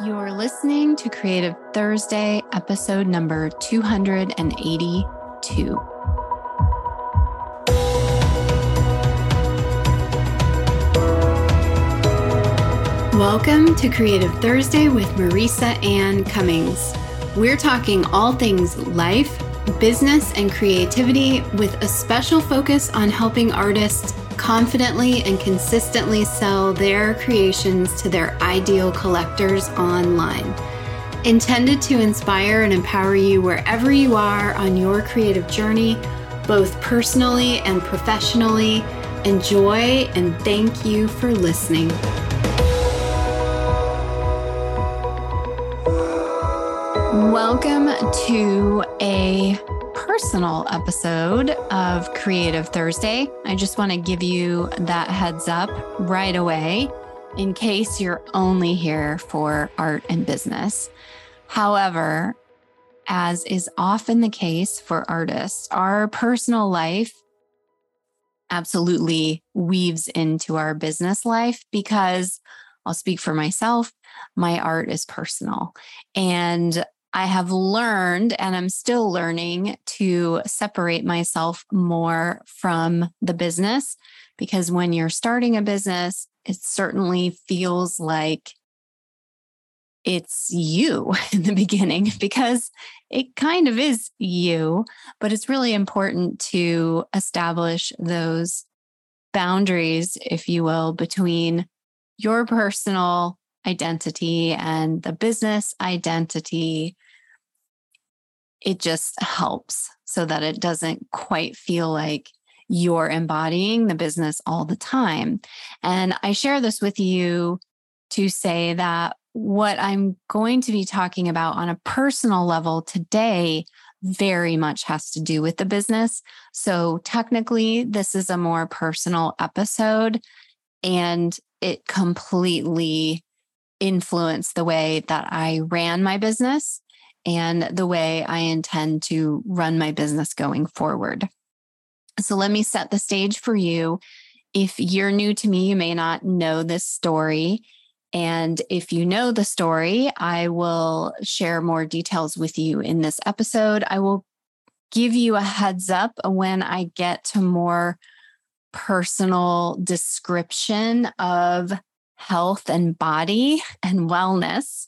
You're listening to Creative Thursday, episode number 282. Welcome to Creative Thursday with Marisa Ann Cummings. We're talking all things life, business, and creativity with a special focus on helping artists confidently and consistently sell their creations to their ideal collectors online. Intended to inspire and empower you wherever you are on your creative journey, both personally and professionally. Enjoy and thank you for listening. Welcome to a personal episode of Creative Thursday. I just want to give you that heads up right away in case you're only here for art and business. However, as is often the case for artists, our personal life absolutely weaves into our business life because I'll speak for myself. My art is personal. And I have learned and I'm still learning to separate myself more from the business because when you're starting a business, it certainly feels like it's you in the beginning because it kind of is you, but it's really important to establish those boundaries, if you will, between your personal identity and the business identity, it just helps so that it doesn't quite feel like you're embodying the business all the time. And I share this with you to say that what I'm going to be talking about on a personal level today very much has to do with the business. So, technically, this is a more personal episode, and it completely influence the way that I ran my business and the way I intend to run my business going forward. So let me set the stage for you. If you're new to me, you may not know this story. And if you know the story, I will share more details with you in this episode. I will give you a heads up when I get to more personal description of health and body and wellness.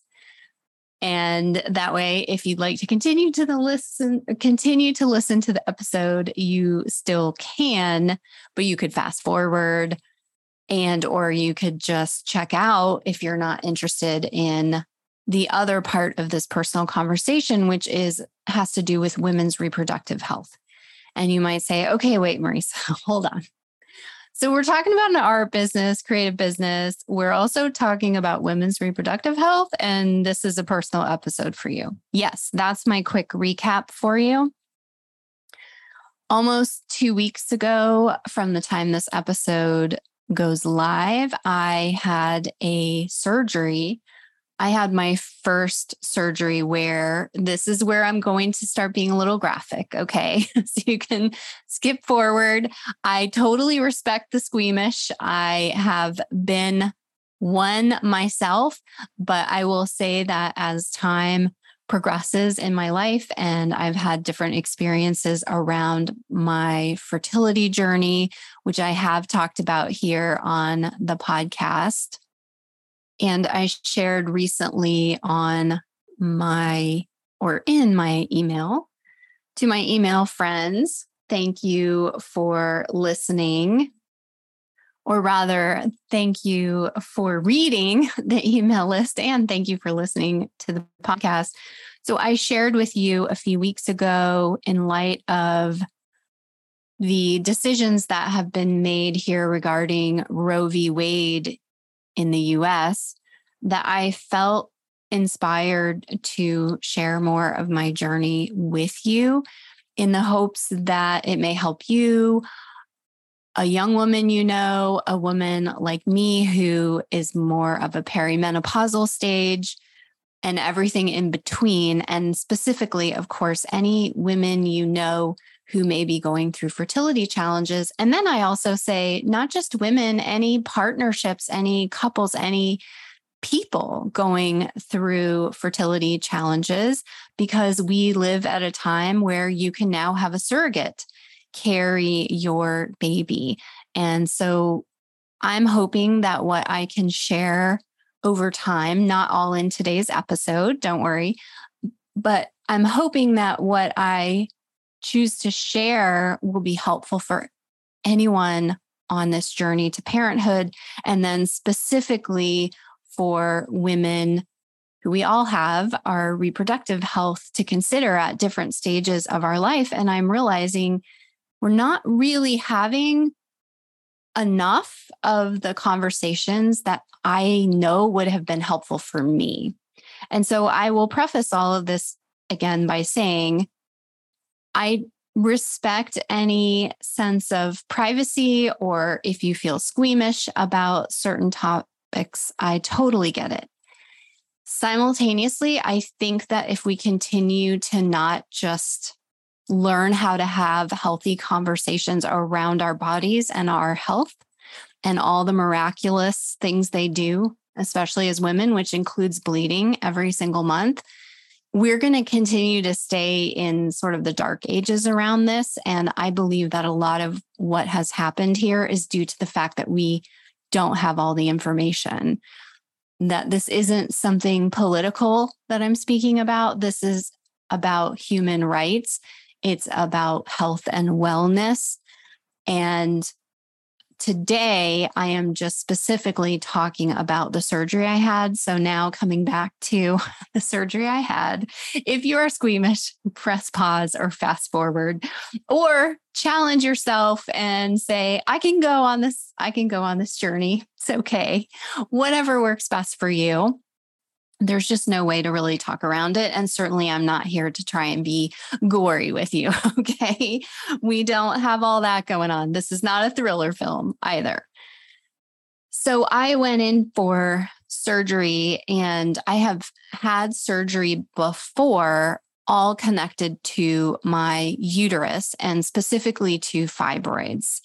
And that way, if you'd like to continue to the listen, continue to listen to the episode, you still can, but you could fast forward and or you could just check out if you're not interested in the other part of this personal conversation, which is has to do with women's reproductive health. And you might say, okay, wait, Marisa, hold on. So we're talking about an art business, creative business. We're also talking about women's reproductive health. And this is a personal episode for you. Yes, that's my quick recap for you. Almost two weeks ago, from the time this episode goes live, I had a surgery I had my first surgery where this is where I'm going to start being a little graphic. Okay. so you can skip forward. I totally respect the squeamish. I have been one myself, but I will say that as time progresses in my life and I've had different experiences around my fertility journey, which I have talked about here on the podcast and I shared recently on my or in my email to my email friends. Thank you for listening. Or rather, thank you for reading the email list and thank you for listening to the podcast. So, I shared with you a few weeks ago in light of the decisions that have been made here regarding Roe v. Wade in the US that I felt inspired to share more of my journey with you in the hopes that it may help you, a young woman you know, a woman like me who is more of a perimenopausal stage, and everything in between. And specifically, of course, any women you know who may be going through fertility challenges. And then I also say, not just women, any partnerships, any couples, any people going through fertility challenges because we live at a time where you can now have a surrogate carry your baby. And so I'm hoping that what I can share over time, not all in today's episode, don't worry, but I'm hoping that what I choose to share will be helpful for anyone on this journey to parenthood. And then specifically for women who we all have our reproductive health to consider at different stages of our life. And I'm realizing we're not really having enough of the conversations that I know would have been helpful for me. And so I will preface all of this again by saying I respect any sense of privacy or if you feel squeamish about certain topics, I totally get it. Simultaneously, I think that if we continue to not just learn how to have healthy conversations around our bodies and our health and all the miraculous things they do, especially as women, which includes bleeding every single month, we're going to continue to stay in sort of the dark ages around this. And I believe that a lot of what has happened here is due to the fact that we don't have all the information. That this isn't something political that I'm speaking about. This is about human rights, it's about health and wellness. And today I am just specifically talking about the surgery I had. So now coming back to the surgery I had, if you are squeamish, press pause or fast forward or challenge yourself and say, I can go on this, I can go on this journey. It's okay. Whatever works best for you there's just no way to really talk around it. And certainly, I'm not here to try and be gory with you. Okay. We don't have all that going on. This is not a thriller film either. So I went in for surgery and I have had surgery before, all connected to my uterus and specifically to fibroids.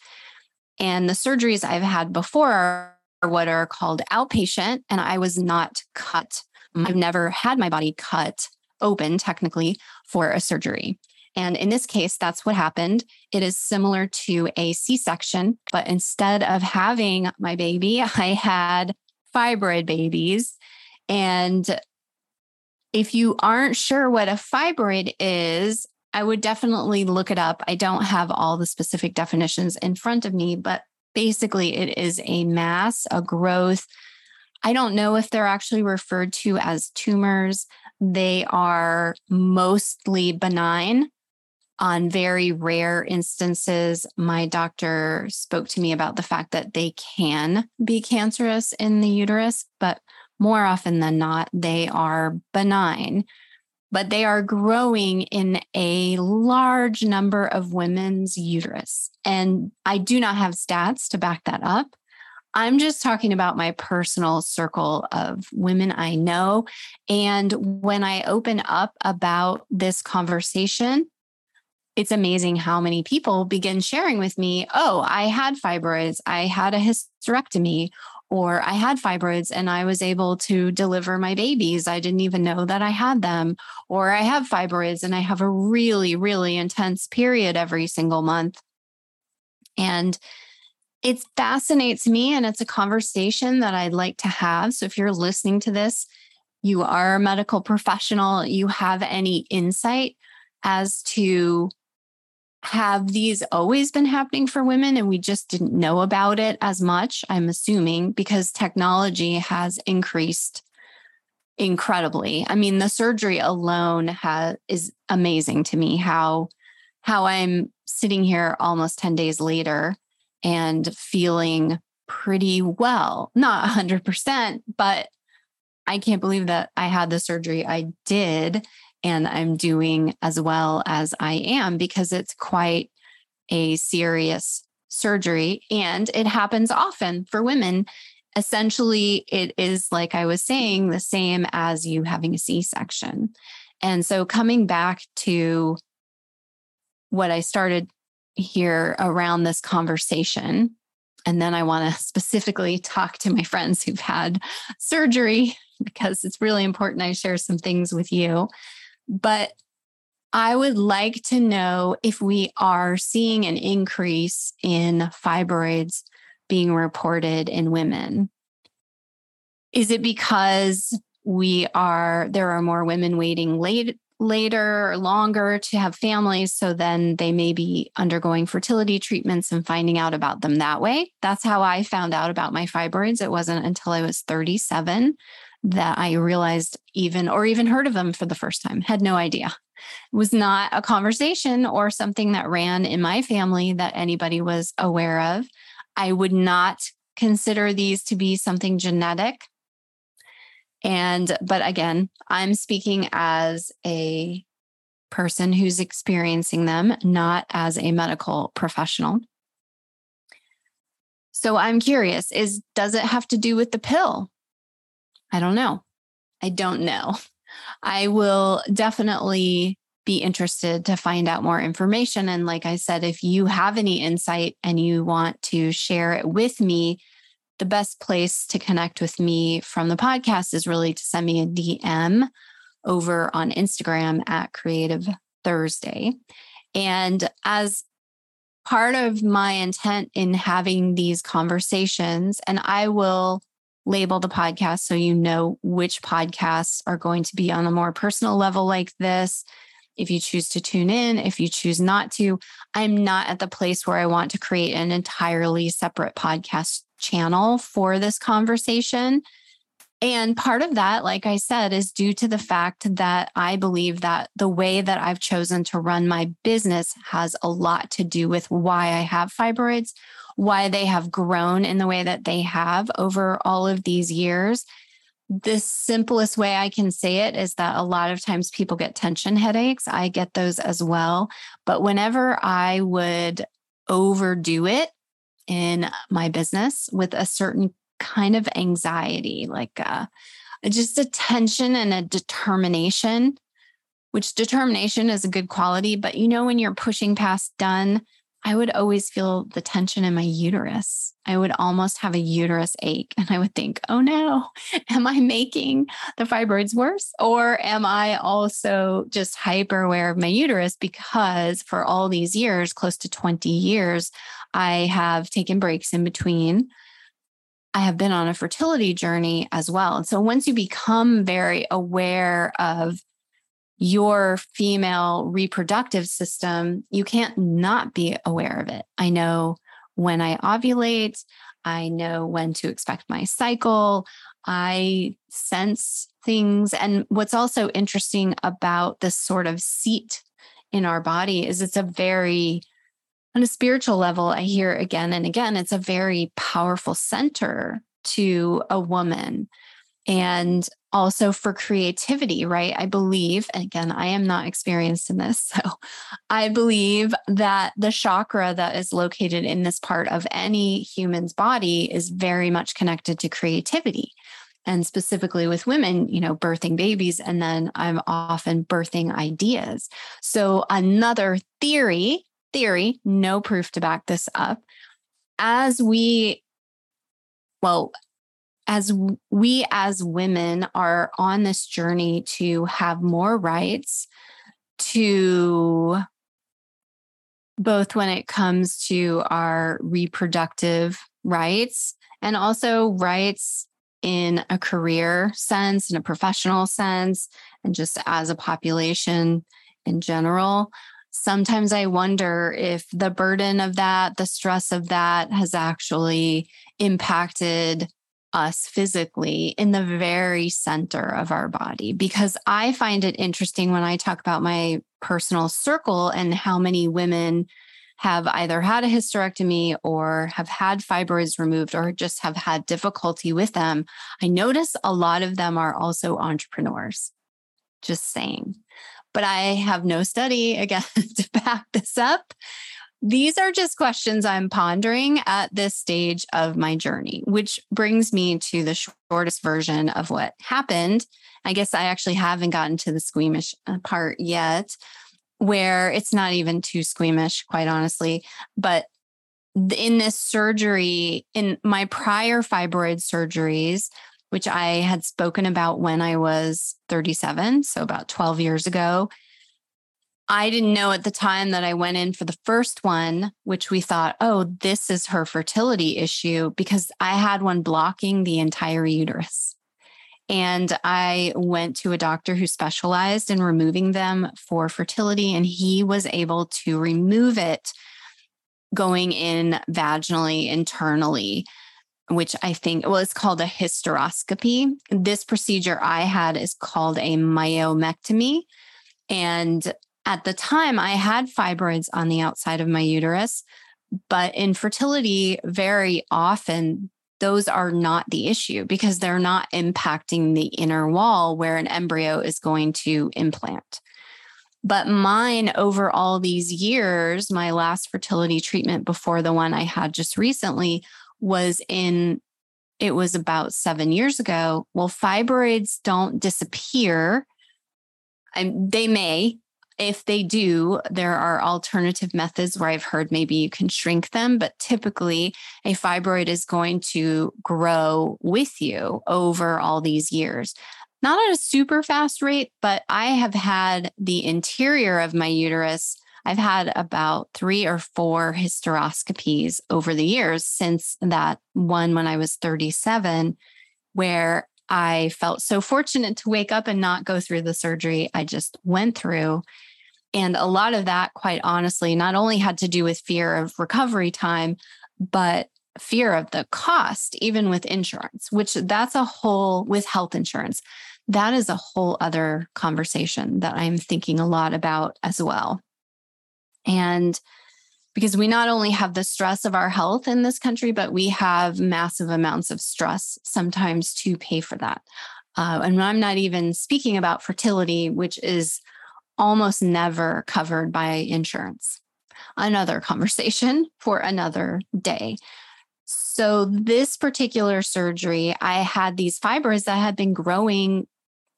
And the surgeries I've had before are what are called outpatient, and I was not cut Mm, I've never had my body cut open technically for a surgery. And in this case, that's what happened. It is similar to a C section, but instead of having my baby, I had fibroid babies. And if you aren't sure what a fibroid is, I would definitely look it up. I don't have all the specific definitions in front of me, but basically, it is a mass, a growth I don't know if they're actually referred to as tumors. They are mostly benign. On very rare instances, my doctor spoke to me about the fact that they can be cancerous in the uterus, but more often than not, they are benign. But they are growing in a large number of women's uterus. And I do not have stats to back that up. I'm just talking about my personal circle of women I know. And when I open up about this conversation, it's amazing how many people begin sharing with me, oh, I had fibroids, I had a hysterectomy, or I had fibroids and I was able to deliver my babies. I didn't even know that I had them. Or I have fibroids and I have a really, really intense period every single month. And it fascinates me and it's a conversation that I'd like to have. So if you're listening to this, you are a medical professional, you have any insight as to have these always been happening for women and we just didn't know about it as much, I'm assuming, because technology has increased incredibly. I mean, the surgery alone has is amazing to me how how I'm sitting here almost 10 days later and feeling pretty well. Not 100%, but I can't believe that I had the surgery I did and I'm doing as well as I am because it's quite a serious surgery and it happens often for women. Essentially, it is like I was saying, the same as you having a C section. And so, coming back to what I started here around this conversation And then I want to specifically talk to my friends who've had surgery because it's really important I share some things with you. But I would like to know if we are seeing an increase in fibroids being reported in women. Is it because we are there are more women waiting late later or longer to have families so then they may be undergoing fertility treatments and finding out about them that way. That's how i found out about my fibroids. It wasn't until i was 37 that i realized even or even heard of them for the first time had no idea. It was not a conversation or something that ran in my family that anybody was aware of. I would not consider these to be something genetic and, but again, I'm speaking as a person who's experiencing them, not as a medical professional. So I'm curious is does it have to do with the pill? I don't know. I don't know. I will definitely be interested to find out more information and like I said if you have any insight and you want to share it with me, the best place to connect with me from the podcast is really to send me a DM over on Instagram at Creative Thursday. And as part of my intent in having these conversations, and I will label the podcast so you know which podcasts are going to be on a more personal level like this. If you choose to tune in, if you choose not to, I'm not at the place where I want to create an entirely separate podcast channel for this conversation. And part of that, like I said, is due to the fact that I believe that the way that I've chosen to run my business has a lot to do with why I have fibroids, why they have grown in the way that they have over all of these years. The simplest way I can say it is that a lot of times people get tension headaches. I get those as well. But whenever I would overdo it, in my business with a certain kind of anxiety, like uh, just a tension and a determination, which determination is a good quality. But you know, when you're pushing past done, I would always feel the tension in my uterus. I would almost have a uterus ache. And I would think, oh no, am I making the fibroids worse? Or am I also just hyper aware of my uterus because for all these years, close to 20 years, I have taken breaks in between. I have been on a fertility journey as well. And so once you become very aware of your female reproductive system, you can't not be aware of it. I know when I ovulate, I know when to expect my cycle. I sense things. And what's also interesting about this sort of seat in our body is it's a very, on a spiritual level, I hear again and again, it's a very powerful center to a woman. And also for creativity, right? I believe, and again, I am not experienced in this. So I believe that the chakra that is located in this part of any human's body is very much connected to creativity. And specifically with women, you know, birthing babies, and then I'm often birthing ideas. So another theory, theory, no proof to back this up. As we well, as we as women are on this journey to have more rights to both when it comes to our reproductive rights and also rights in a career sense, in a professional sense, and just as a population in general. Sometimes I wonder if the burden of that, the stress of that has actually impacted us physically in the very center of our body because I find it interesting when I talk about my personal circle and how many women have either had a hysterectomy or have had fibroids removed or just have had difficulty with them. I notice a lot of them are also entrepreneurs. Just saying. But I have no study again to back this up. These are just questions I'm pondering at this stage of my journey, which brings me to the shortest version of what happened. I guess I actually haven't gotten to the squeamish uh, part yet, where it's not even too squeamish, quite honestly. But in this surgery, in my prior fibroid surgeries, which I had spoken about when I was 37, so about 12 years ago, I didn't know at the time that I went in for the first one, which we thought, oh, this is her fertility issue because I had one blocking the entire uterus. And I went to a doctor who specialized in removing them for fertility, and he was able to remove it going in vaginally internally which I think well, it's called a hysteroscopy. This procedure I had is called a myomectomy. And at the time, I had fibroids on the outside of my uterus, but infertility, very often, those are not the issue because they're not impacting the inner wall where an embryo is going to implant. But mine, over all these years, my last fertility treatment before the one I had just recently was in, it was about seven years ago. Well, fibroids don't disappear. They may, if they do, there are alternative methods where I've heard maybe you can shrink them, but typically a fibroid is going to grow with you over all these years. Not at a super fast rate, but I have had the interior of my uterus. I've had about three or four hysteroscopies over the years since that one when I was 37, where I felt so fortunate to wake up and not go through the surgery I just went through. And a lot of that, quite honestly, not only had to do with fear of recovery time, but fear of the cost, even with insurance, which that's a whole with health insurance. That is a whole other conversation that I'm thinking a lot about as well. And because we not only have the stress of our health in this country, but we have massive amounts of stress sometimes to pay for that. Uh, and I'm not even speaking about fertility, which is almost never covered by insurance. Another conversation for another day. So, this particular surgery, I had these fibroids that had been growing.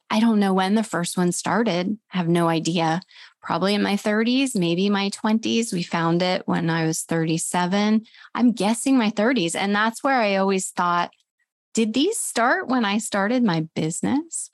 I don't know when the first one started. I have no idea. Probably in my 30s, maybe my 20s. We found it when I was 37. I'm guessing my 30s. And that's where I always thought, did these start when I started my business?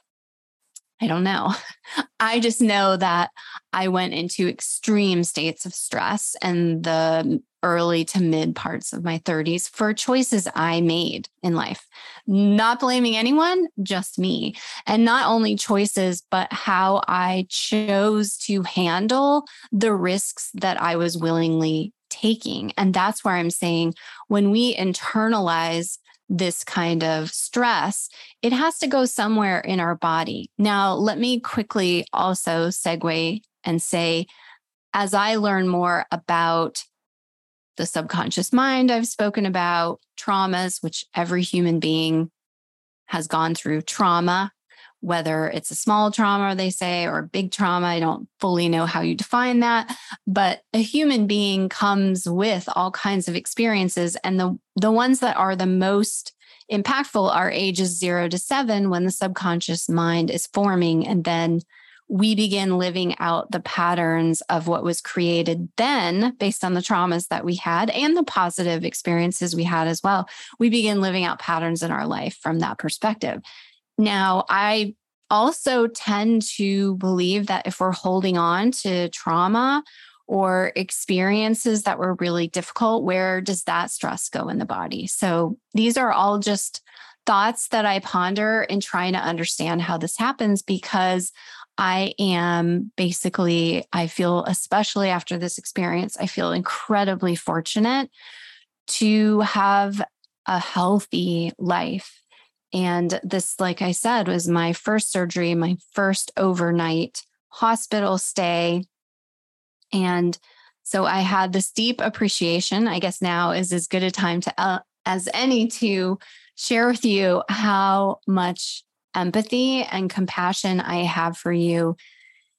I don't know. I just know that I went into extreme states of stress in the early to mid parts of my 30s for choices I made in life. Not blaming anyone, just me. And not only choices, but how I chose to handle the risks that I was willingly taking. And that's where I'm saying when we internalize this kind of stress, it has to go somewhere in our body. Now, let me quickly also segue and say, as I learn more about the subconscious mind, I've spoken about traumas, which every human being has gone through trauma whether it's a small trauma, they say, or a big trauma. I don't fully know how you define that, but a human being comes with all kinds of experiences. And the, the ones that are the most impactful are ages zero to seven when the subconscious mind is forming. And then we begin living out the patterns of what was created then based on the traumas that we had and the positive experiences we had as well. We begin living out patterns in our life from that perspective. Now, I also tend to believe that if we're holding on to trauma or experiences that were really difficult, where does that stress go in the body? So these are all just thoughts that I ponder in trying to understand how this happens because I am basically, I feel, especially after this experience, I feel incredibly fortunate to have a healthy life and this, like I said, was my first surgery, my first overnight hospital stay. And so I had this deep appreciation. I guess now is as good a time to uh, as any to share with you how much empathy and compassion I have for you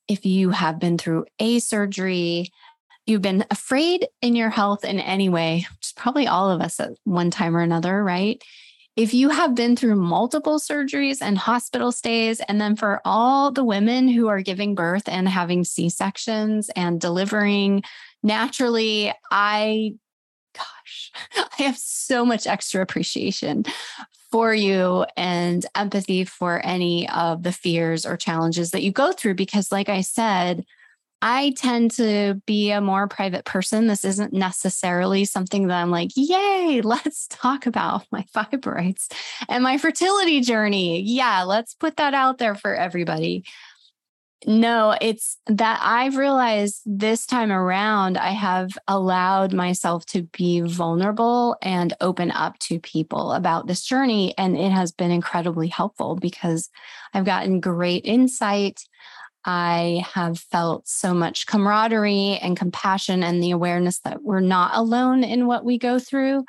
if you have been through a surgery, you've been afraid in your health in any way, which is probably all of us at one time or another, right? If you have been through multiple surgeries and hospital stays, and then for all the women who are giving birth and having C sections and delivering naturally, I gosh, I have so much extra appreciation for you and empathy for any of the fears or challenges that you go through. Because, like I said, I tend to be a more private person. This isn't necessarily something that I'm like, yay, let's talk about my fibroids and my fertility journey. Yeah, let's put that out there for everybody. No, it's that I've realized this time around, I have allowed myself to be vulnerable and open up to people about this journey. And it has been incredibly helpful because I've gotten great insight. I have felt so much camaraderie and compassion and the awareness that we're not alone in what we go through.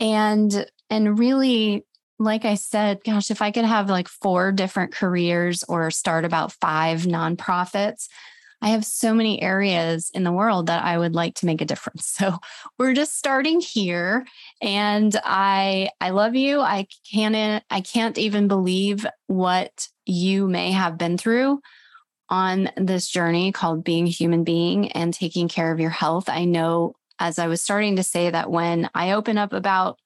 And and really like I said, gosh, if I could have like four different careers or start about five nonprofits, I have so many areas in the world that I would like to make a difference. So we're just starting here and I I love you. I can't I can't even believe what you may have been through on this journey called being a human being and taking care of your health. I know as I was starting to say that when I open up about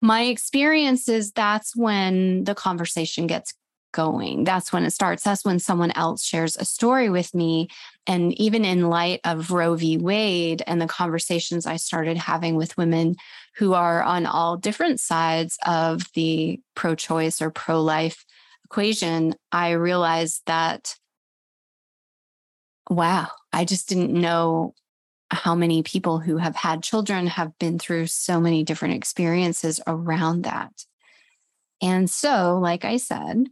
my experiences, that's when the conversation gets going. That's when it starts. That's when someone else shares a story with me. And even in light of Roe v. Wade and the conversations I started having with women who are on all different sides of the pro choice or pro life equation, I realized that wow, I just didn't know how many people who have had children have been through so many different experiences around that. And so, like I said,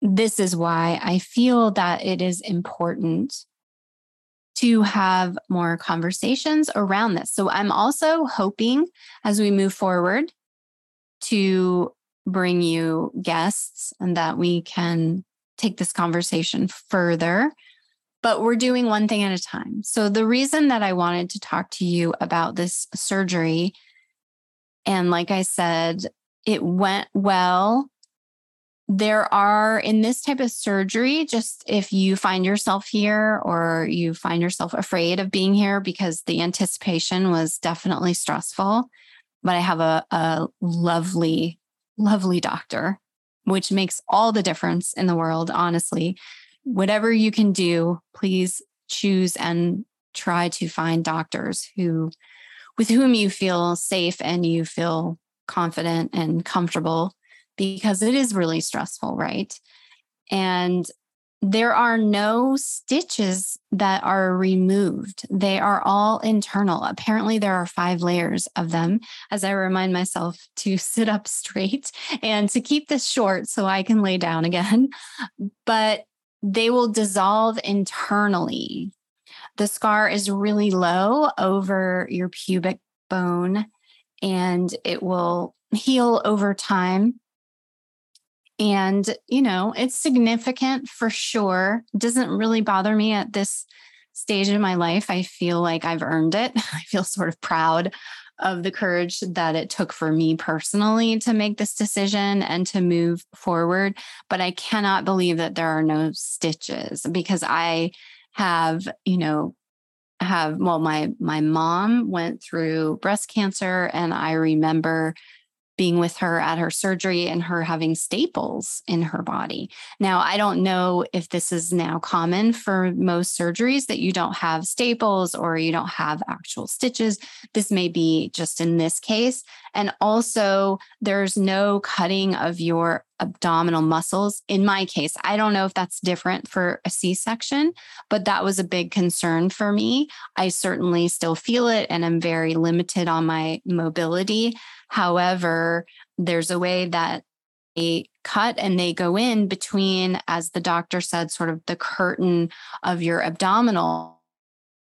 this is why I feel that it is important to have more conversations around this. So, I'm also hoping as we move forward to bring you guests and that we can take this conversation further but we're doing one thing at a time. So, the reason that I wanted to talk to you about this surgery, and like I said, it went well. There are in this type of surgery, just if you find yourself here or you find yourself afraid of being here because the anticipation was definitely stressful. But I have a, a lovely, lovely doctor, which makes all the difference in the world, honestly whatever you can do, please choose and try to find doctors who with whom you feel safe and you feel confident and comfortable because it is really stressful, right? And there are no stitches that are removed. They are all internal. Apparently, there are five layers of them as I remind myself to sit up straight and to keep this short so I can lay down again. But they will dissolve internally. The scar is really low over your pubic bone and it will heal over time. And, you know, it's significant for sure. Doesn't really bother me at this stage in my life. I feel like I've earned it. I feel sort of proud of the courage that it took for me personally to make this decision and to move forward. But I cannot believe that there are no stitches because I have, you know, have well my my mom went through breast cancer and I remember being with her at her surgery and her having staples in her body. Now, I don't know if this is now common for most surgeries that you don't have staples or you don't have actual stitches. This may be just in this case. And also, there's no cutting of your abdominal muscles. In my case, I don't know if that's different for a C section, but that was a big concern for me. I certainly still feel it and I'm very limited on my mobility. However, there's a way that they cut and they go in between, as the doctor said, sort of the curtain of your abdominal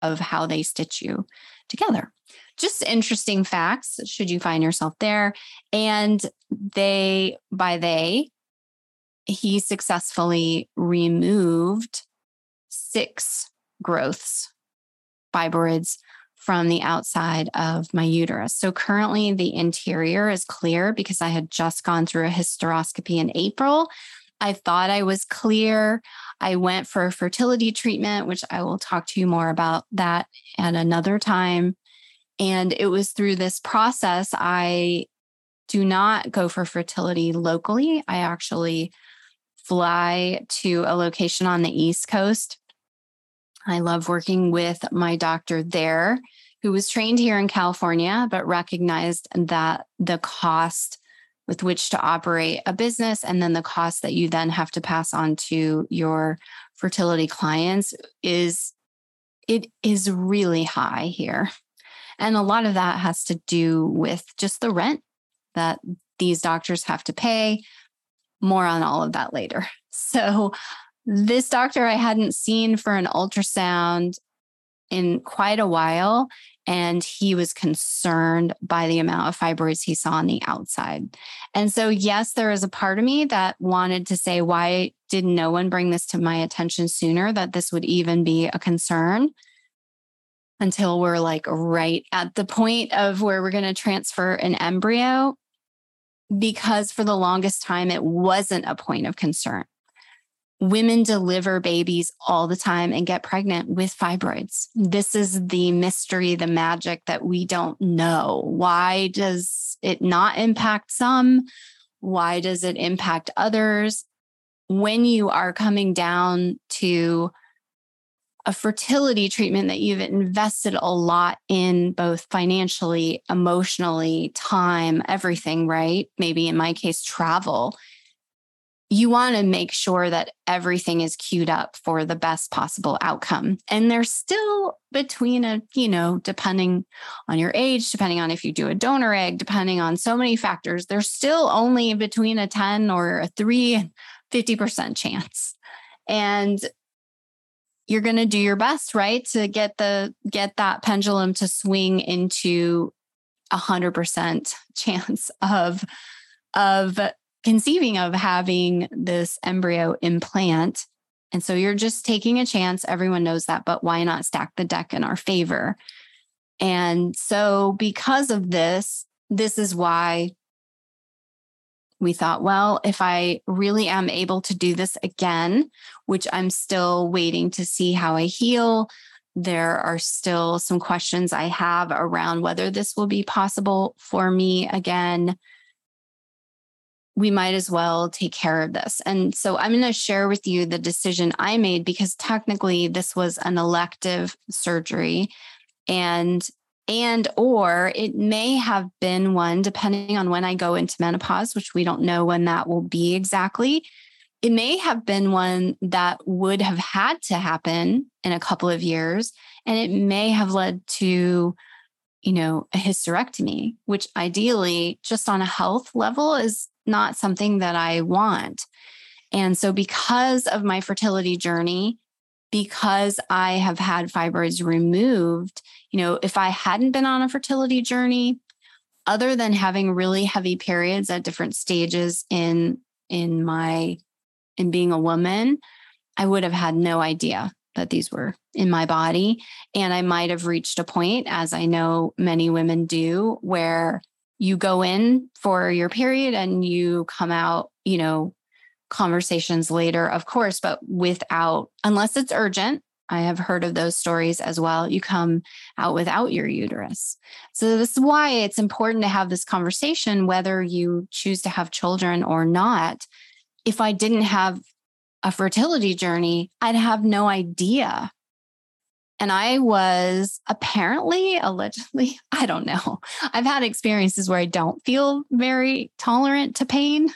of how they stitch you together. Just interesting facts, should you find yourself there. And they, by they, he successfully removed six growths, fibroids from the outside of my uterus. So currently the interior is clear because I had just gone through a hysteroscopy in April. I thought I was clear. I went for a fertility treatment, which I will talk to you more about that at another time. And it was through this process, I do not go for fertility locally. I actually fly to a location on the East Coast. I love working with my doctor there, who was trained here in California, but recognized that the cost with which to operate a business and then the cost that you then have to pass on to your fertility clients is it is really high here. And a lot of that has to do with just the rent that these doctors have to pay. More on all of that later. So, this doctor I hadn't seen for an ultrasound in quite a while. And he was concerned by the amount of fibroids he saw on the outside. And so, yes, there is a part of me that wanted to say, why did no one bring this to my attention sooner that this would even be a concern? Until we're like right at the point of where we're going to transfer an embryo because for the longest time, it wasn't a point of concern. Women deliver babies all the time and get pregnant with fibroids. This is the mystery, the magic that we don't know. Why does it not impact some? Why does it impact others? When you are coming down to a fertility treatment that you've invested a lot in both financially, emotionally, time, everything, right? Maybe in my case, travel. You want to make sure that everything is queued up for the best possible outcome. And there's still between a, you know, depending on your age, depending on if you do a donor egg, depending on so many factors, there's still only between a 10 or a 3 50% chance. And you're going to do your best, right? To get the get that pendulum to swing into a hundred percent chance of of conceiving of having this embryo implant. And so you're just taking a chance. Everyone knows that, but why not stack the deck in our favor? And so, because of this, this is why we thought, well, if I really am able to do this again, which I'm still waiting to see how I heal, there are still some questions I have around whether this will be possible for me again. We might as well take care of this. And so I'm going to share with you the decision I made because technically this was an elective surgery. And and or it may have been one depending on when i go into menopause which we don't know when that will be exactly it may have been one that would have had to happen in a couple of years and it may have led to you know a hysterectomy which ideally just on a health level is not something that i want. And so because of my fertility journey because I have had fibroids removed, you know, if I hadn't been on a fertility journey, other than having really heavy periods at different stages in in my in being a woman, I would have had no idea that these were in my body. And I might have reached a point, as I know many women do, where you go in for your period and you come out, you know, conversations later, of course, but without, unless it's urgent. I have heard of those stories as well. You come out without your uterus. So, this is why it's important to have this conversation, whether you choose to have children or not. If I didn't have a fertility journey, I'd have no idea. And I was apparently, allegedly, I don't know. I've had experiences where I don't feel very tolerant to pain.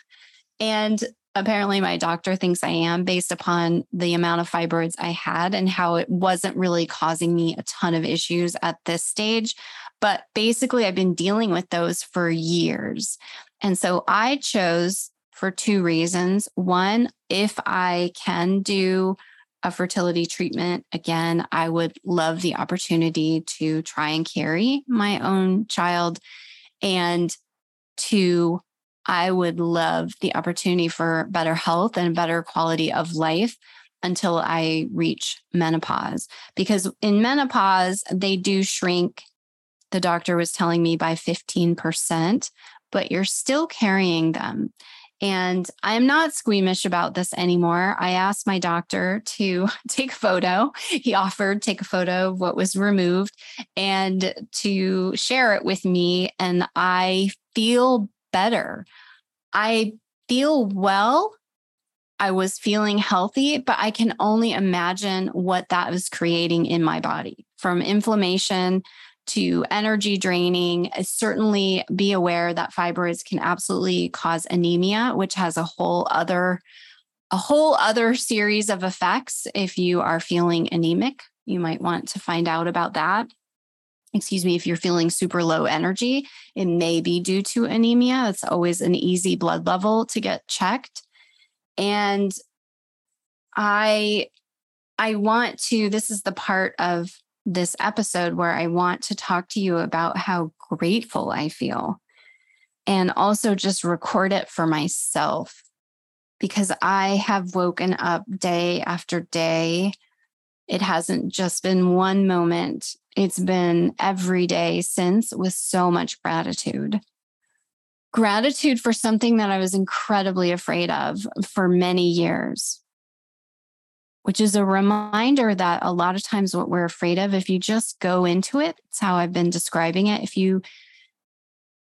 And apparently my doctor thinks I am based upon the amount of fibroids I had and how it wasn't really causing me a ton of issues at this stage. But basically, I've been dealing with those for years. And so I chose for two reasons. One, if I can do a fertility treatment again, I would love the opportunity to try and carry my own child. And to I would love the opportunity for better health and better quality of life until I reach menopause. Because in menopause, they do shrink, the doctor was telling me by 15%, but you're still carrying them. And I'm not squeamish about this anymore. I asked my doctor to take a photo. He offered take a photo of what was removed and to share it with me. And I feel better. I feel well. I was feeling healthy, but I can only imagine what that was creating in my body from inflammation to energy draining. Certainly be aware that fibroids can absolutely cause anemia, which has a whole other a whole other series of effects if you are feeling anemic. You might want to find out about that. Excuse me, if you're feeling super low energy, it may be due to anemia. It's always an easy blood level to get checked. And I I want to this is the part of this episode where I want to talk to you about how grateful I feel and also just record it for myself because I have woken up day after day. It hasn't just been one moment, it's been every day since with so much gratitude. Gratitude for something that I was incredibly afraid of for many years which is a reminder that a lot of times what we're afraid of, if you just go into it, it's how I've been describing it. If you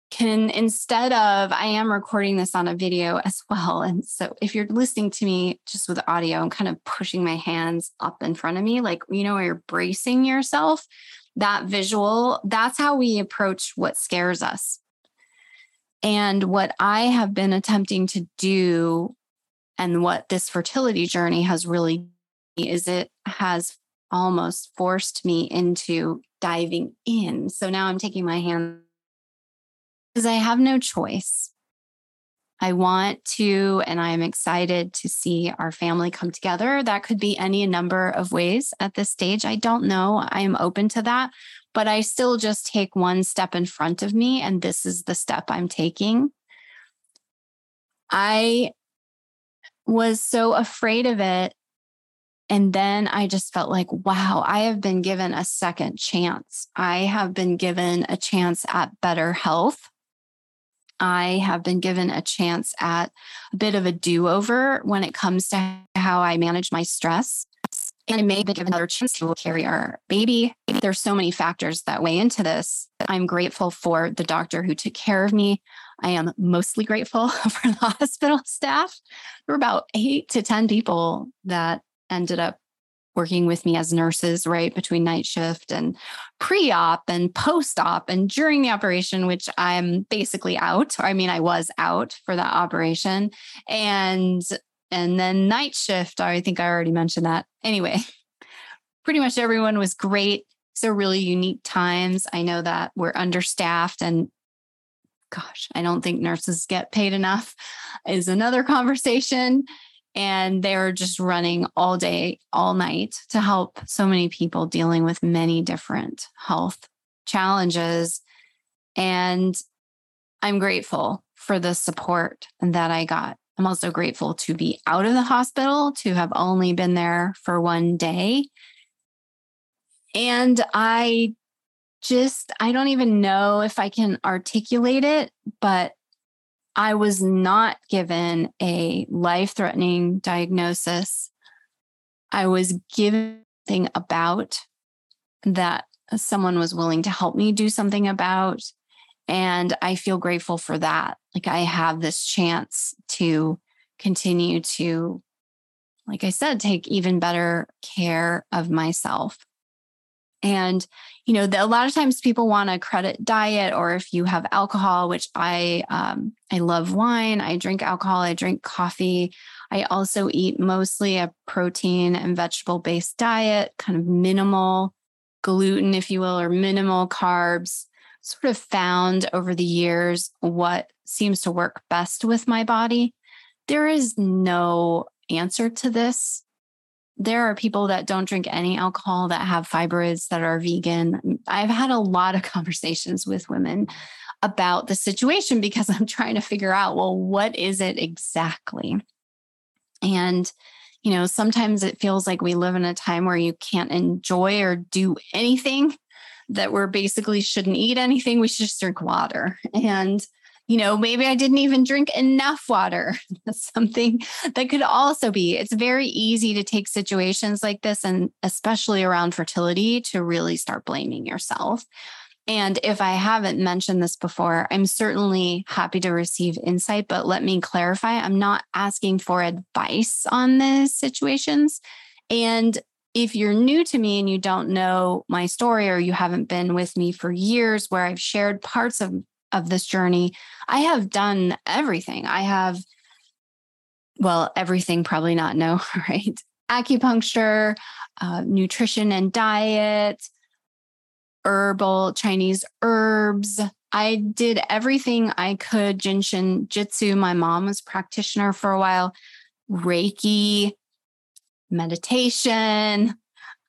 can, instead of, I am recording this on a video as well. And so if you're listening to me just with audio, I'm kind of pushing my hands up in front of me, like, you know, you're bracing yourself, that visual, that's how we approach what scares us. And what I have been attempting to do and what this fertility journey has really is it has almost forced me into diving in. So now I'm taking my hand because I have no choice. I want to, and I am excited to see our family come together. That could be any number of ways at this stage. I don't know. I am open to that, but I still just take one step in front of me, and this is the step I'm taking. I was so afraid of it and then I just felt like, wow, I have been given a second chance. I have been given a chance at better health. I have been given a chance at a bit of a do over when it comes to how I manage my stress. And I may be given another chance to carry our baby. There's so many factors that weigh into this. I'm grateful for the doctor who took care of me. I am mostly grateful for the hospital staff. There were about eight to 10 people that ended up working with me as nurses, right, between night shift and pre op and post op and during the operation, which I'm basically out. I mean, I was out for that operation. And and then night shift, I think I already mentioned that. Anyway, pretty much everyone was great. So really unique times. I know that we're understaffed and gosh, I don't think nurses get paid enough is another conversation and they're just running all day, all night to help so many people dealing with many different health challenges. And I'm grateful for the support that I got. I'm also grateful to be out of the hospital, to have only been there for one day. And I just, I don't even know if I can articulate it, but I was not given a life threatening diagnosis. I was given thing about that someone was willing to help me do something about. And I feel grateful for that. Like I have this chance to continue to, like I said, take even better care of myself. And, you know, the, a lot of times people want to credit diet or if you have alcohol, which I, um, I love wine, I drink alcohol, I drink coffee. I also eat mostly a protein and vegetable based diet, kind of minimal gluten, if you will, or minimal carbs. Sort of found over the years what seems to work best with my body. There is no answer to this there are people that don't drink any alcohol that have fibroids that are vegan. I've had a lot of conversations with women about the situation because I'm trying to figure out, well, what is it exactly? And, you know, sometimes it feels like we live in a time where you can't enjoy or do anything, that we're basically shouldn't eat anything. We should just drink water. And you know, maybe I didn't even drink enough water. That's something that could also be. It's very easy to take situations like this, and especially around fertility, to really start blaming yourself. And if I haven't mentioned this before, I'm certainly happy to receive insight, but let me clarify I'm not asking for advice on these situations. And if you're new to me and you don't know my story or you haven't been with me for years where I've shared parts of, of this journey, I have done everything. I have, well, everything, probably not no, right? Acupuncture, uh, nutrition and diet, herbal Chinese herbs. I did everything I could. Jin Shin Jyutsu. My mom was practitioner for a while. Reiki, meditation,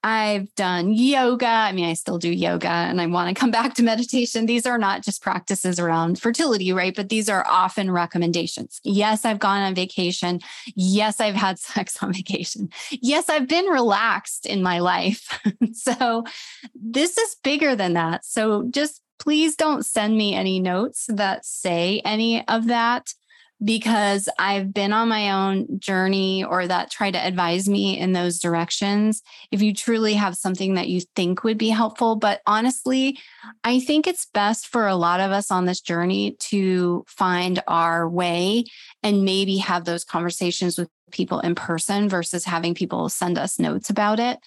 I've done yoga. I mean, I still do yoga and I want to come back to meditation. These are not just practices around fertility, right? But these are often recommendations. Yes, I've gone on vacation. Yes, I've had sex on vacation. Yes, I've been relaxed in my life. so this is bigger than that. So just please don't send me any notes that say any of that because I've been on my own journey or that try to advise me in those directions. If you truly have something that you think would be helpful, but honestly, I think it's best for a lot of us on this journey to find our way and maybe have those conversations with people in person versus having people send us notes about it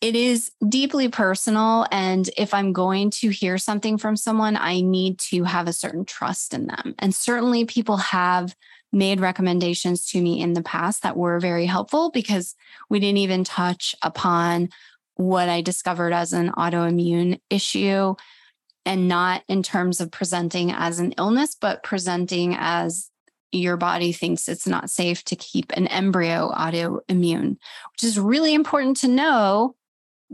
it is deeply personal. And if I'm going to hear something from someone, I need to have a certain trust in them. And certainly people have made recommendations to me in the past that were very helpful because we didn't even touch upon what I discovered as an autoimmune issue and not in terms of presenting as an illness, but presenting as your body thinks it's not safe to keep an embryo autoimmune, which is really important to know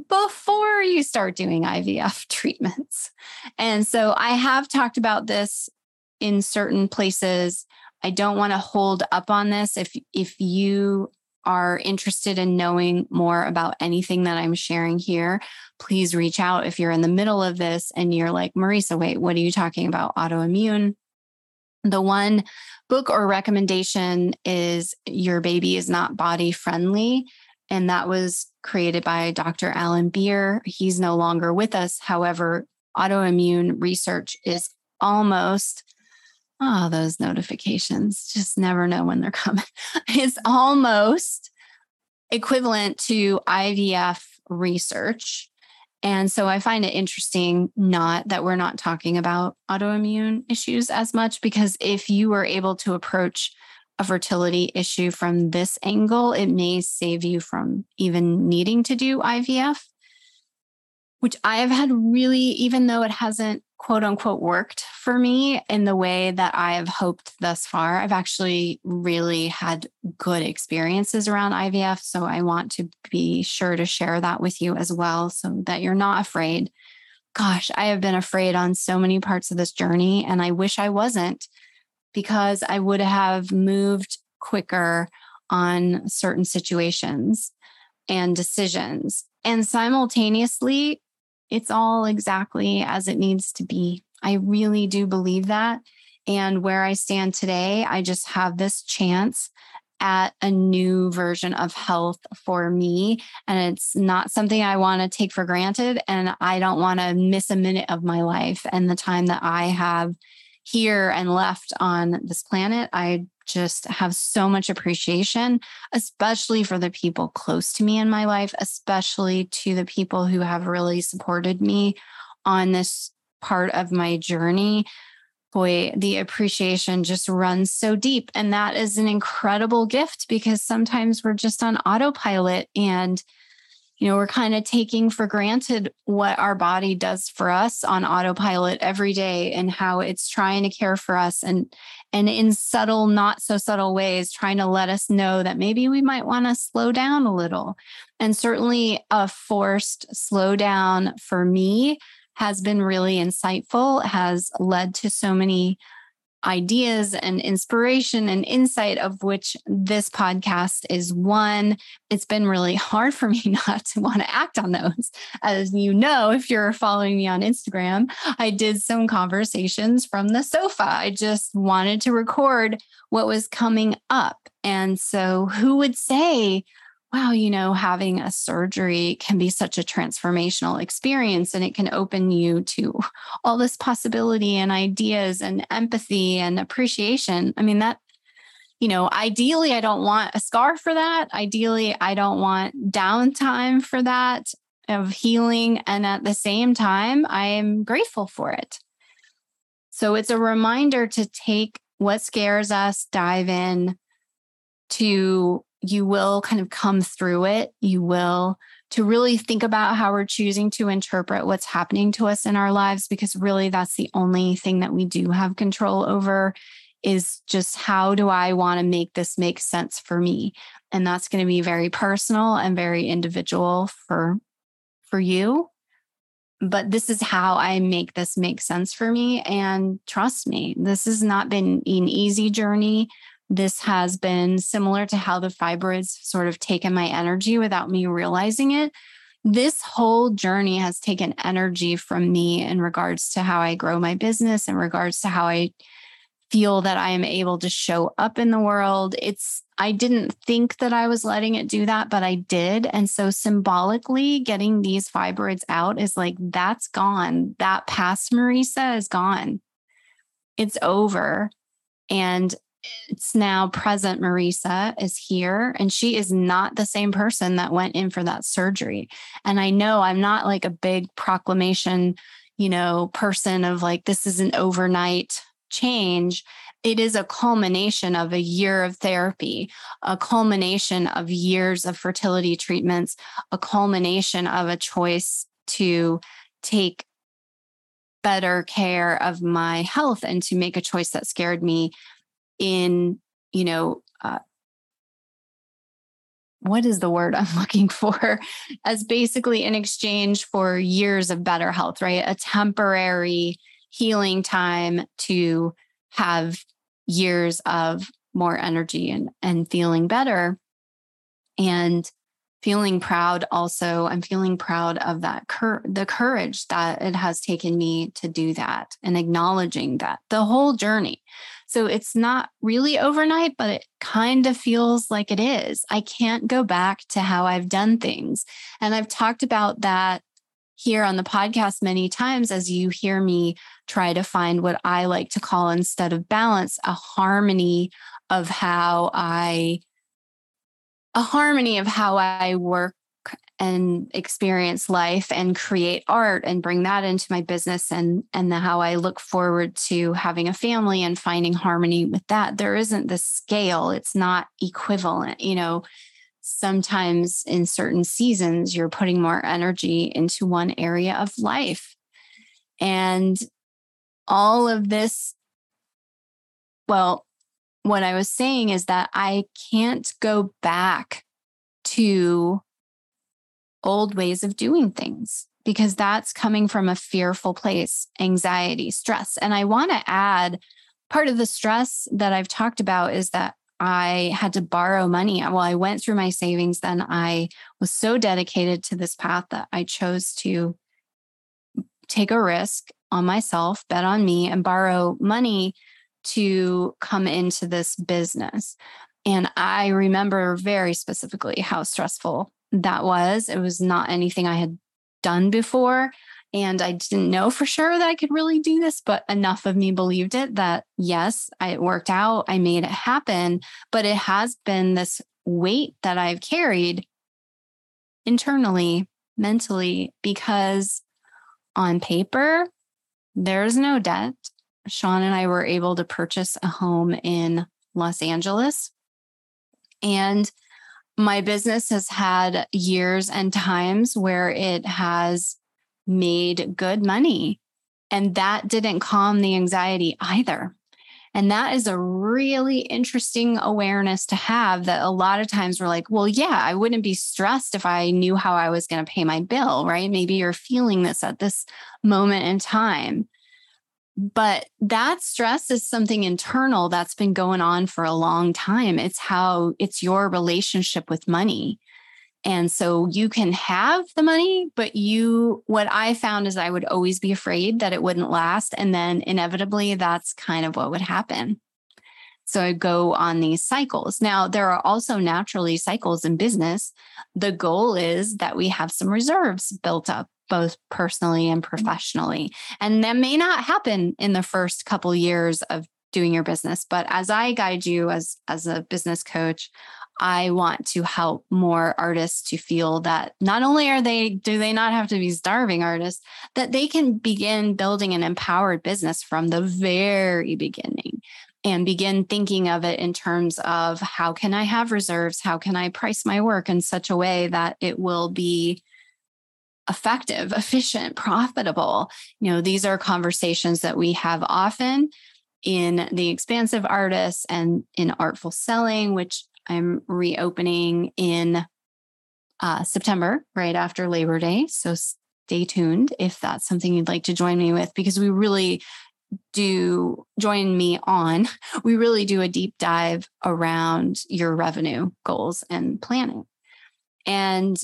before you start doing IVF treatments. And so I have talked about this in certain places. I don't want to hold up on this. If if you are interested in knowing more about anything that I'm sharing here, please reach out if you're in the middle of this and you're like, Marisa, wait, what are you talking about? Autoimmune. The one book or recommendation is Your Baby is Not Body Friendly. And that was created by Dr. Alan Beer. He's no longer with us. However, autoimmune research is almost, oh, those notifications just never know when they're coming. It's almost equivalent to IVF research. And so I find it interesting not that we're not talking about autoimmune issues as much because if you were able to approach a fertility issue from this angle, it may save you from even needing to do IVF, which I have had really, even though it hasn't quote unquote worked for me in the way that I have hoped thus far, I've actually really had good experiences around IVF. So I want to be sure to share that with you as well so that you're not afraid. Gosh, I have been afraid on so many parts of this journey, and I wish I wasn't because I would have moved quicker on certain situations and decisions. And simultaneously, it's all exactly as it needs to be. I really do believe that. And where I stand today, I just have this chance at a new version of health for me. And it's not something I want to take for granted. And I don't want to miss a minute of my life and the time that I have here and left on this planet. I just have so much appreciation, especially for the people close to me in my life, especially to the people who have really supported me on this part of my journey. Boy, the appreciation just runs so deep. And that is an incredible gift because sometimes we're just on autopilot and you know, we're kind of taking for granted what our body does for us on autopilot every day and how it's trying to care for us and and in subtle, not so subtle ways, trying to let us know that maybe we might want to slow down a little. And certainly a forced slowdown for me has been really insightful, has led to so many ideas and inspiration and insight, of which this podcast is one. It's been really hard for me not to want to act on those. As you know, if you're following me on Instagram, I did some conversations from the sofa. I just wanted to record what was coming up. And so, who would say, wow, you know, having a surgery can be such a transformational experience and it can open you to all this possibility and ideas and empathy and appreciation. I mean, that, you know, ideally, I don't want a scar for that. Ideally, I don't want downtime for that of healing. And at the same time, I am grateful for it. So it's a reminder to take what scares us, dive in to you will kind of come through it. You will to really think about how we're choosing to interpret what's happening to us in our lives, because really that's the only thing that we do have control over is just how do I want to make this make sense for me? And that's going to be very personal and very individual for for you. But this is how I make this make sense for me. And trust me, this has not been an easy journey. This has been similar to how the fibroids sort of taken my energy without me realizing it. This whole journey has taken energy from me in regards to how I grow my business, in regards to how I feel that I am able to show up in the world. It's, I didn't think that I was letting it do that, but I did. And so symbolically, getting these fibroids out is like, that's gone. That past Marisa is gone. It's over. And it's now present Marisa is here and she is not the same person that went in for that surgery. And I know I'm not like a big proclamation, you know, person of like, this is an overnight change. It is a culmination of a year of therapy, a culmination of years of fertility treatments, a culmination of a choice to take better care of my health and to make a choice that scared me in, you know, uh, what is the word I'm looking for? As basically in exchange for years of better health, right? A temporary healing time to have years of more energy and, and feeling better. And feeling proud also i'm feeling proud of that cur- the courage that it has taken me to do that and acknowledging that the whole journey so it's not really overnight, but it kind of feels like it is. I can't go back to how I've done things. And I've talked about that here on the podcast many times as you hear me try to find what I like to call instead of balance, a harmony of how I a harmony of how I work and experience life and create art and bring that into my business and and the, how I look forward to having a family and finding harmony with that. There isn't the scale. It's not equivalent you know. Sometimes in certain seasons you're putting more energy into one area of life. And all of this well what I was saying is that I can't go back to old ways of doing things because that's coming from a fearful place, anxiety, stress. And I want to add part of the stress that I've talked about is that I had to borrow money. Well, I went through my savings, then I was so dedicated to this path that I chose to take a risk on myself, bet on me, and borrow money to come into this business. And I remember very specifically how stressful that was. It was not anything I had done before. And I didn't know for sure that I could really do this, but enough of me believed it that yes, it worked out. I made it happen. But it has been this weight that I've carried internally, mentally, because on paper, there's no debt. Sean and I were able to purchase a home in Los Angeles. And my business has had years and times where it has made good money. And that didn't calm the anxiety either. And that is a really interesting awareness to have that a lot of times we're like, well, yeah, I wouldn't be stressed if I knew how I was going to pay my bill, right? Maybe you're feeling this at this moment in time. But that stress is something internal that's been going on for a long time. It's how it's your relationship with money. And so you can have the money, but you, what I found is I would always be afraid that it wouldn't last. And then inevitably, that's kind of what would happen. So I go on these cycles. Now, there are also naturally cycles in business. The goal is that we have some reserves built up both personally and mm-hmm. professionally. And that may not happen in the first couple years of doing your business, but as I guide you as as a business coach, I want to help more artists to feel that not only are they, do they not have to be starving artists, that they can begin building an empowered business from the very beginning and begin thinking of it in terms of how can I have reserves? How can I price my work in such a way that it will be effective, efficient, profitable? You know, these are conversations that we have often in the expansive artists and in artful selling, which I'm reopening in uh, September, right after Labor Day. So stay tuned if that's something you'd like to join me with, because we really do join me on. We really do a deep dive around your revenue goals and planning. And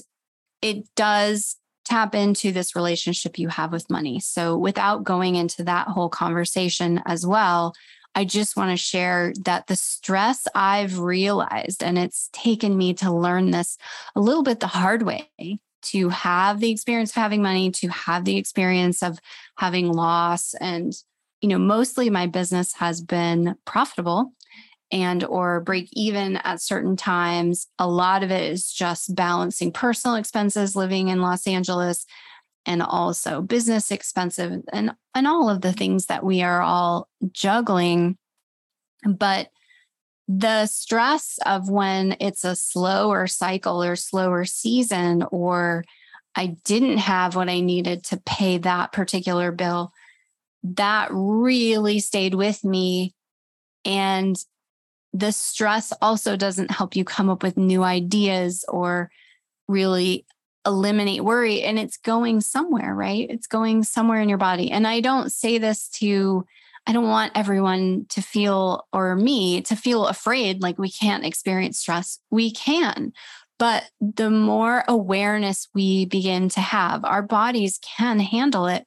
it does tap into this relationship you have with money. So, without going into that whole conversation as well, I just want to share that the stress I've realized, and it's taken me to learn this a little bit the hard way to have the experience of having money, to have the experience of having loss. And, you know, mostly my business has been profitable and or break even at certain times. A lot of it is just balancing personal expenses living in los angeles and also business expensive and and all of the things that we are all juggling. But the stress of when it's a slower cycle or slower season or I didn't have what I needed to pay that particular bill that really stayed with me. And the stress also doesn't help you come up with new ideas or really eliminate worry and it's going somewhere, right? It's going somewhere in your body. And I don't say this to, I don't want everyone to feel or me to feel afraid like we can't experience stress. We can. But the more awareness we begin to have, our bodies can handle it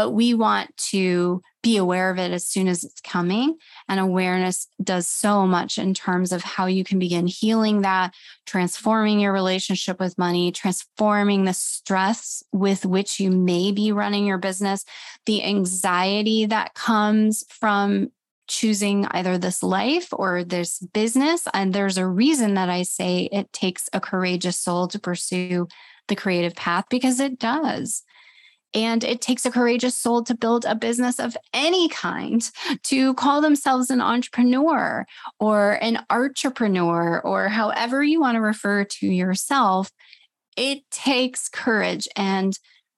but we want to be aware of it as soon as it's coming. And awareness does so much in terms of how you can begin healing that, transforming your relationship with money, transforming the stress with which you may be running your business, the anxiety that comes from choosing either this life or this business. And there's a reason that I say it takes a courageous soul to pursue the creative path because it does. And it takes a courageous soul to build a business of any kind, to call themselves an entrepreneur or an entrepreneur, or however you want to refer to yourself. It takes courage. And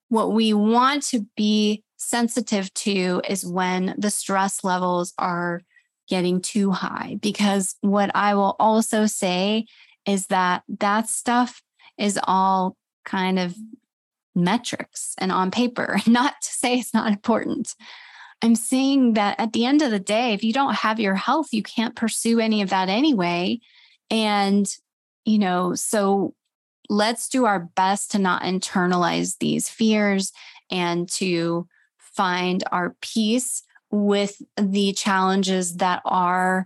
what we want to be sensitive to is when the stress levels are getting too high. Because what I will also say is that that stuff is all kind of metrics and on paper, not to say it's not important. I'm seeing that at the end of the day, if you don't have your health, you can't pursue any of that anyway. And, you know, so let's do our best to not internalize these fears and to find our peace with the challenges that are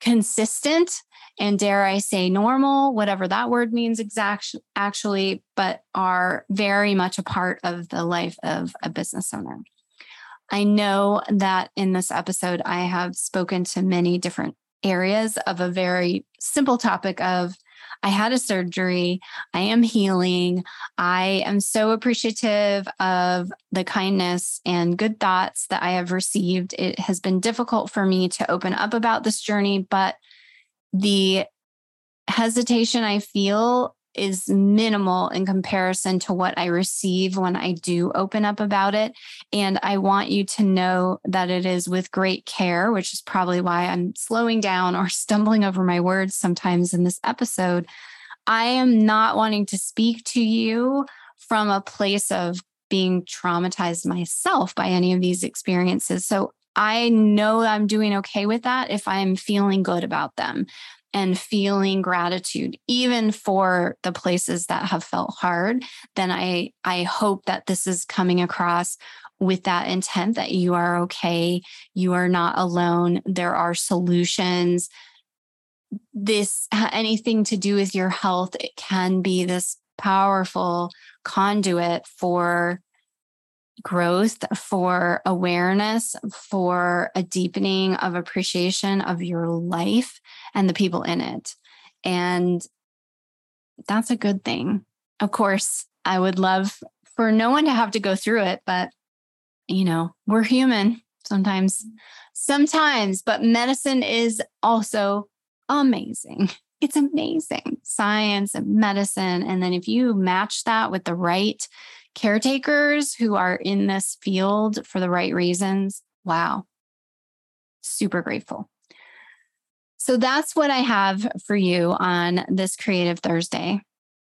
consistent and dare I say normal, whatever that word means exact actually, but are very much a part of the life of a business owner. I know that in this episode, I have spoken to many different areas of a very simple topic of I had a surgery. I am healing. I am so appreciative of the kindness and good thoughts that I have received. It has been difficult for me to open up about this journey, but the hesitation I feel is minimal in comparison to what I receive when I do open up about it. And I want you to know that it is with great care, which is probably why I'm slowing down or stumbling over my words sometimes in this episode. I am not wanting to speak to you from a place of being traumatized myself by any of these experiences. So I know I'm doing okay with that if I'm feeling good about them and feeling gratitude even for the places that have felt hard then i i hope that this is coming across with that intent that you are okay you are not alone there are solutions. This anything to do with your health it can be this powerful conduit for growth, for awareness, for a deepening of appreciation of your life and the people in it. And that's a good thing. Of course, I would love for no one to have to go through it, but you know, we're human sometimes, sometimes, but medicine is also amazing. It's amazing. Science and medicine. And then if you match that with the right caretakers who are in this field for the right reasons, wow, super grateful. So that's what I have for you on this Creative Thursday.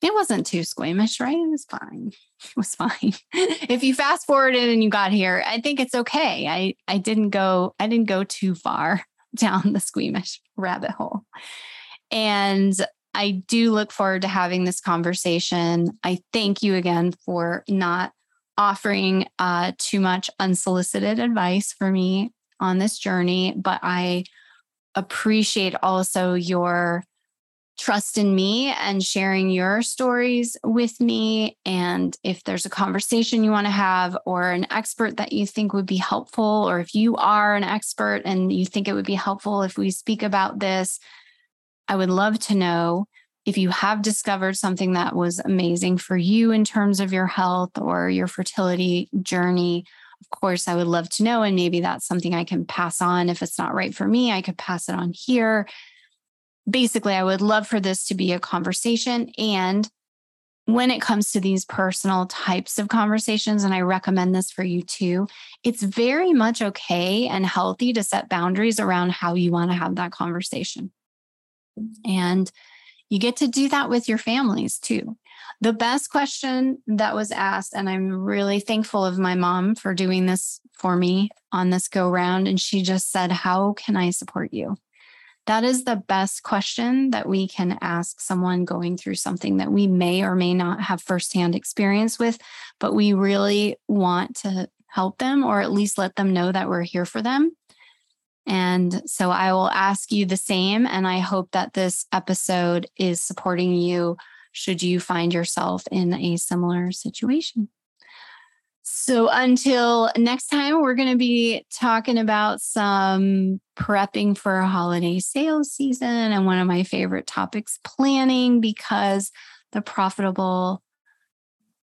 It wasn't too squeamish, right? It was fine. It was fine. if you fast forwarded and you got here, I think it's okay. I I didn't go I didn't go too far down the squeamish rabbit hole. And I do look forward to having this conversation. I thank you again for not offering uh, too much unsolicited advice for me on this journey, but I appreciate also your trust in me and sharing your stories with me. And if there's a conversation you want to have, or an expert that you think would be helpful, or if you are an expert and you think it would be helpful if we speak about this, I would love to know if you have discovered something that was amazing for you in terms of your health or your fertility journey. Of course, I would love to know. And maybe that's something I can pass on. If it's not right for me, I could pass it on here. Basically, I would love for this to be a conversation. And when it comes to these personal types of conversations, and I recommend this for you too, it's very much okay and healthy to set boundaries around how you want to have that conversation. And you get to do that with your families too. The best question that was asked, and I'm really thankful of my mom for doing this for me on this go round. And she just said, How can I support you? That is the best question that we can ask someone going through something that we may or may not have firsthand experience with, but we really want to help them or at least let them know that we're here for them. And so I will ask you the same. And I hope that this episode is supporting you should you find yourself in a similar situation. So until next time, we're going to be talking about some prepping for a holiday sales season. And one of my favorite topics, planning, because the profitable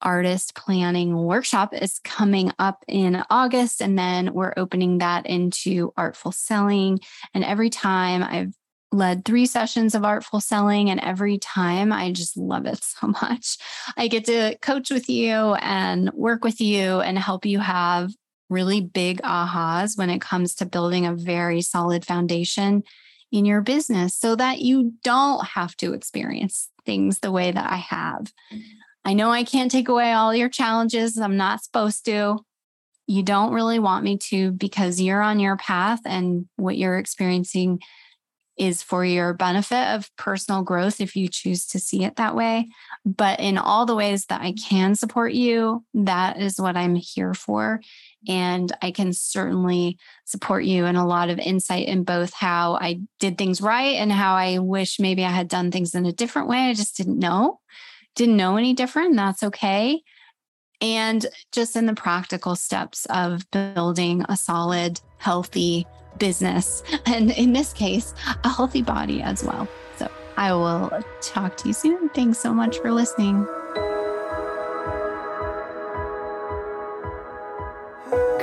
artist planning workshop is coming up in August. And then we're opening that into artful selling. And every time I've led three sessions of artful selling, and every time I just love it so much. I get to coach with you and work with you and help you have really big ahas when it comes to building a very solid foundation in your business so that you don't have to experience things the way that I have. I know I can't take away all your challenges. I'm not supposed to. You don't really want me to because you're on your path and what you're experiencing is for your benefit of personal growth if you choose to see it that way. But in all the ways that I can support you, that is what I'm here for. And I can certainly support you in a lot of insight in both how I did things right and how I wish maybe I had done things in a different way. I just didn't know didn't know any different, that's okay. And just in the practical steps of building a solid, healthy business. And in this case, a healthy body as well. So I will talk to you soon. Thanks so much for listening.